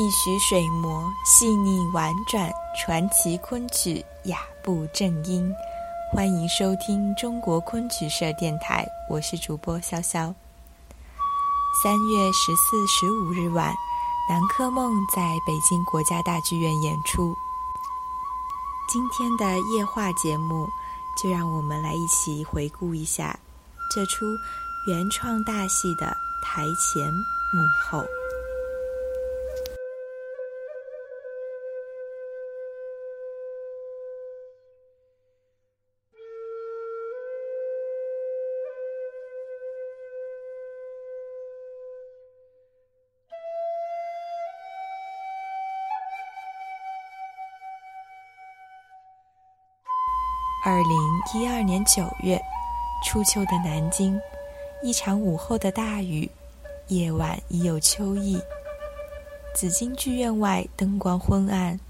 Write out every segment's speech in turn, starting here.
一曲水磨，细腻婉转，传奇昆曲雅步正音。欢迎收听中国昆曲社电台，我是主播潇潇。三月十四、十五日晚，《南柯梦》在北京国家大剧院演出。今天的夜话节目，就让我们来一起回顾一下这出原创大戏的台前幕后。二零一二年九月，初秋的南京，一场午后的大雨，夜晚已有秋意。紫金剧院外灯光昏暗，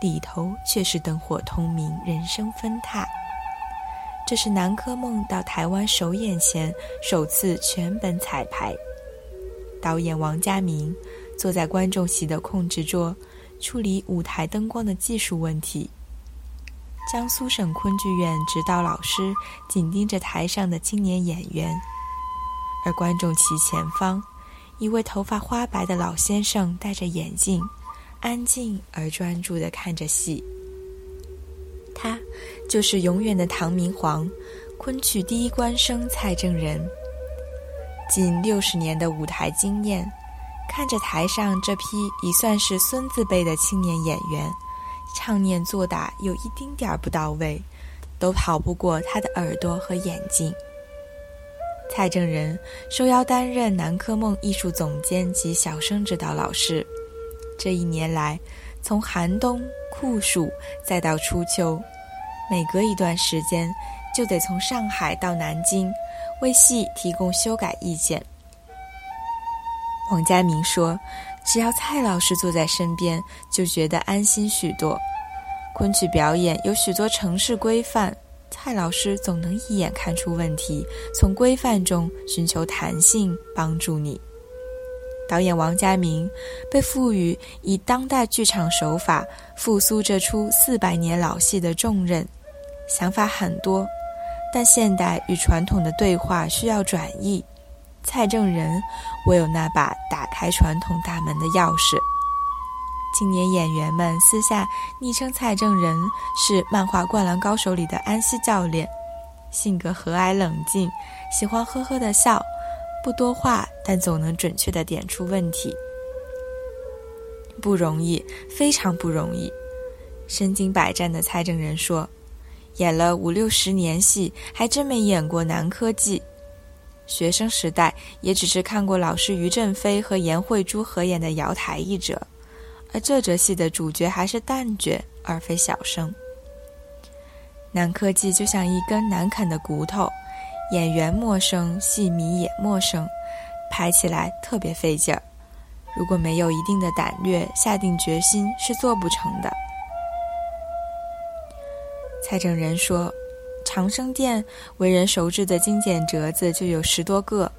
里头却是灯火通明，人声纷沓。这是《南柯梦》到台湾首演前首次全本彩排。导演王家明坐在观众席的控制桌，处理舞台灯光的技术问题。江苏省昆剧院指导老师紧盯着台上的青年演员，而观众席前方，一位头发花白的老先生戴着眼镜，安静而专注地看着戏。他就是永远的唐明皇，昆曲第一官生蔡正仁。近六十年的舞台经验，看着台上这批已算是孙子辈的青年演员。唱念做打有一丁点儿不到位，都跑不过他的耳朵和眼睛。蔡正仁受邀担任南柯梦艺术总监及小生指导老师。这一年来，从寒冬酷暑再到初秋，每隔一段时间就得从上海到南京，为戏提供修改意见。王家明说。只要蔡老师坐在身边，就觉得安心许多。昆曲表演有许多程式规范，蔡老师总能一眼看出问题，从规范中寻求弹性，帮助你。导演王家明被赋予以当代剧场手法复苏这出四百年老戏的重任，想法很多，但现代与传统的对话需要转译。蔡正仁我有那把打开传统大门的钥匙。青年演员们私下昵称蔡正仁是漫画《灌篮高手》里的安西教练，性格和蔼冷静，喜欢呵呵的笑，不多话，但总能准确的点出问题。不容易，非常不容易。身经百战的蔡正仁说：“演了五六十年戏，还真没演过《男科技》。”学生时代也只是看过老师于振飞和颜慧珠合演的瑶台一折，而这折戏的主角还是旦角，而非小生。南柯记就像一根难啃的骨头，演员陌生，戏迷也陌生，拍起来特别费劲儿。如果没有一定的胆略，下定决心是做不成的。蔡正仁说。长生殿为人熟知的经典折子就有十多个，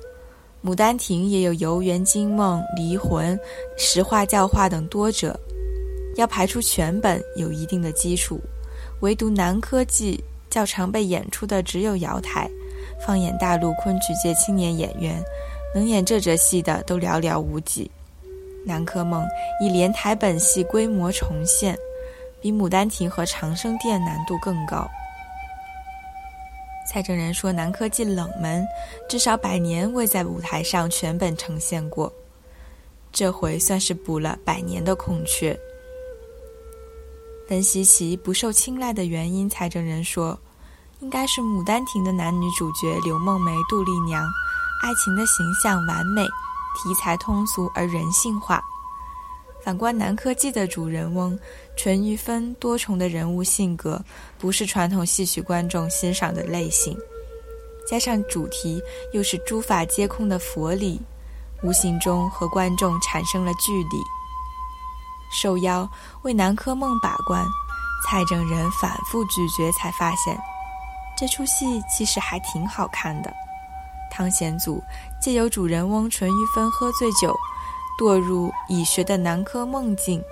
《牡丹亭》也有游园惊梦、离魂、石化教化等多折，要排出全本有一定的基础。唯独《南柯记》较常被演出的只有瑶台，放眼大陆昆曲界青年演员，能演这折戏的都寥寥无几。《南柯梦》以连台本戏规模重现，比《牡丹亭》和《长生殿》难度更高。蔡正仁说：“南柯记冷门，至少百年未在舞台上全本呈现过，这回算是补了百年的空缺。”分析其不受青睐的原因，蔡正仁说：“应该是《牡丹亭》的男女主角刘梦梅、杜丽娘，爱情的形象完美，题材通俗而人性化。”反观《南柯记》的主人翁淳于芬，多重的人物性格不是传统戏曲观众欣赏的类型，加上主题又是诸法皆空的佛理，无形中和观众产生了距离。受邀为《南柯梦》把关，蔡正仁反复咀嚼，才发现这出戏其实还挺好看的。汤显祖借由主人翁淳于芬喝醉酒。堕入蚁穴的南柯梦境，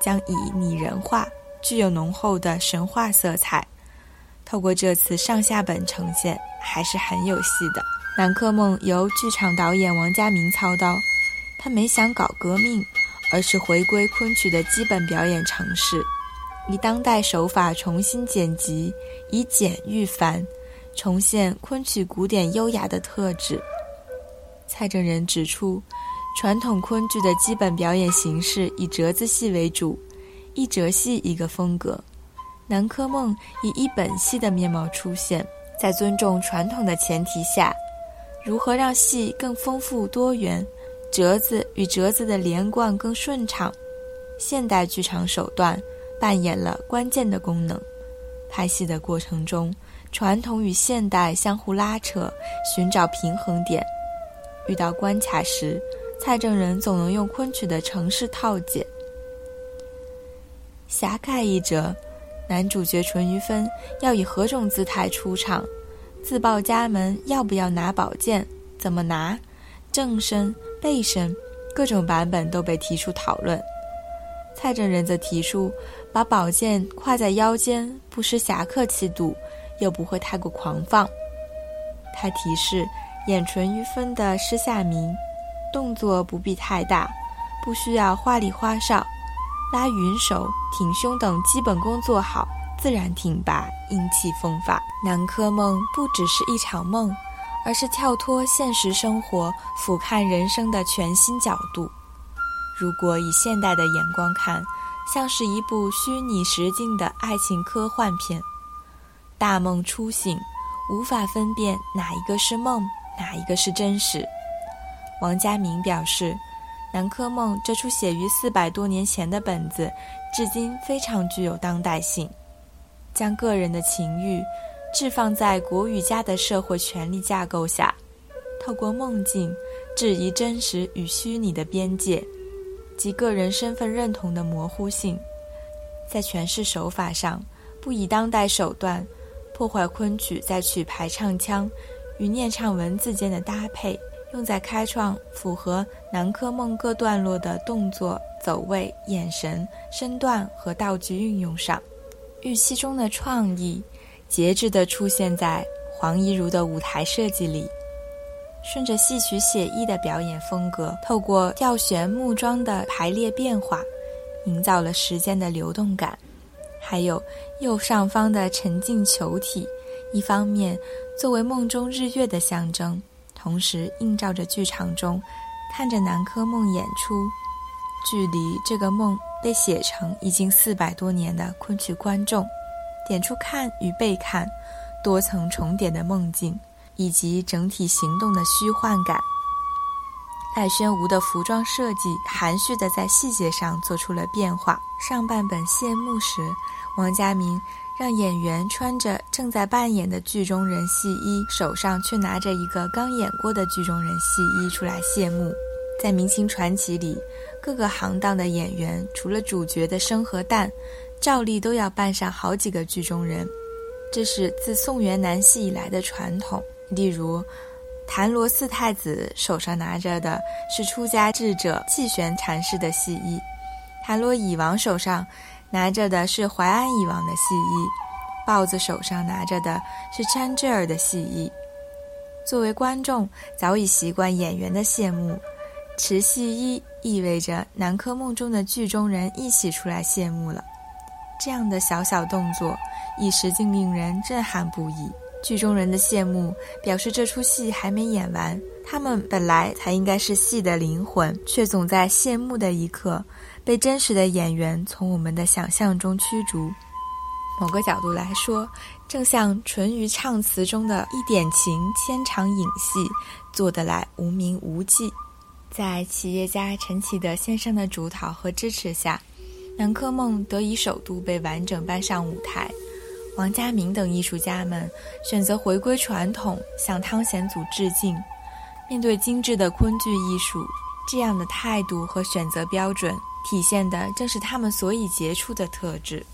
将蚁拟人化，具有浓厚的神话色彩。透过这次上下本呈现，还是很有戏的。南柯梦由剧场导演王家明操刀，他没想搞革命，而是回归昆曲的基本表演程式，以当代手法重新剪辑，以简驭繁，重现昆曲古典优雅的特质。蔡正仁指出，传统昆剧的基本表演形式以折子戏为主，一折戏一个风格。南柯梦以一本戏的面貌出现，在尊重传统的前提下，如何让戏更丰富多元，折子与折子的连贯更顺畅，现代剧场手段扮演了关键的功能。拍戏的过程中，传统与现代相互拉扯，寻找平衡点。遇到关卡时，蔡正仁总能用昆曲的程式套解。侠盖一折。男主角淳于芬要以何种姿态出场？自报家门要不要拿宝剑？怎么拿？正身、背身，各种版本都被提出讨论。蔡正仁则提出，把宝剑挎在腰间，不失侠客气度，又不会太过狂放。他提示演淳于芬的施夏明，动作不必太大，不需要花里花哨。拉云手、挺胸等基本功做好，自然挺拔、英气风发。南柯梦不只是一场梦，而是跳脱现实生活、俯瞰人生的全新角度。如果以现代的眼光看，像是一部虚拟实境的爱情科幻片。大梦初醒，无法分辨哪一个是梦，哪一个是真实。王家明表示。《南柯梦》这出写于四百多年前的本子，至今非常具有当代性，将个人的情欲置放在国语家的社会权力架构下，透过梦境质疑真实与虚拟的边界及个人身份认同的模糊性，在诠释手法上不以当代手段破坏昆曲在曲牌唱腔与念唱文字间的搭配。用在开创符合南柯梦各段落的动作走位、眼神、身段和道具运用上，预期中的创意，节制地出现在黄怡如的舞台设计里。顺着戏曲写意的表演风格，透过调旋木桩的排列变化，营造了时间的流动感。还有右上方的沉静球体，一方面作为梦中日月的象征。同时映照着剧场中，看着南柯梦演出，距离这个梦被写成已经四百多年的昆曲观众，点出看与被看多层重叠的梦境，以及整体行动的虚幻感。赖宣吴的服装设计含蓄地在细节上做出了变化。上半本谢幕时，王家明。让演员穿着正在扮演的剧中人戏衣，手上却拿着一个刚演过的剧中人戏衣出来谢幕。在明清传奇里，各个行当的演员除了主角的生和旦，照例都要扮上好几个剧中人，这是自宋元南戏以来的传统。例如，谭罗四太子手上拿着的是出家智者气玄禅师的戏衣，谭罗乙王手上。拿着的是淮安以往的戏衣，豹子手上拿着的是詹志尔的戏衣。作为观众，早已习惯演员的谢幕，持戏衣意味着南柯梦中的剧中人一起出来谢幕了。这样的小小动作，一时竟令人震撼不已。剧中人的谢幕，表示这出戏还没演完，他们本来才应该是戏的灵魂，却总在谢幕的一刻。被真实的演员从我们的想象中驱逐。某个角度来说，正像淳于唱词中的一点情千场影戏，做得来无名无迹。在企业家陈启德先生的主导和支持下，《南柯梦》得以首度被完整搬上舞台。王家明等艺术家们选择回归传统，向汤显祖致敬。面对精致的昆剧艺术，这样的态度和选择标准。体现的正是他们所以杰出的特质。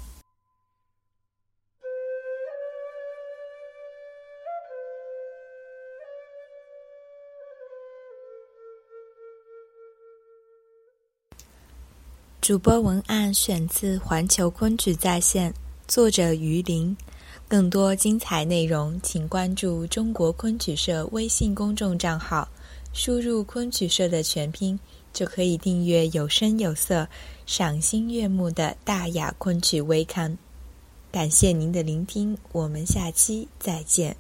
主播文案选自《环球昆曲在线》，作者于林。更多精彩内容，请关注中国昆曲社微信公众账号，输入“昆曲社”的全拼，就可以订阅有声有色、赏心悦目的大雅昆曲微刊。感谢您的聆听，我们下期再见。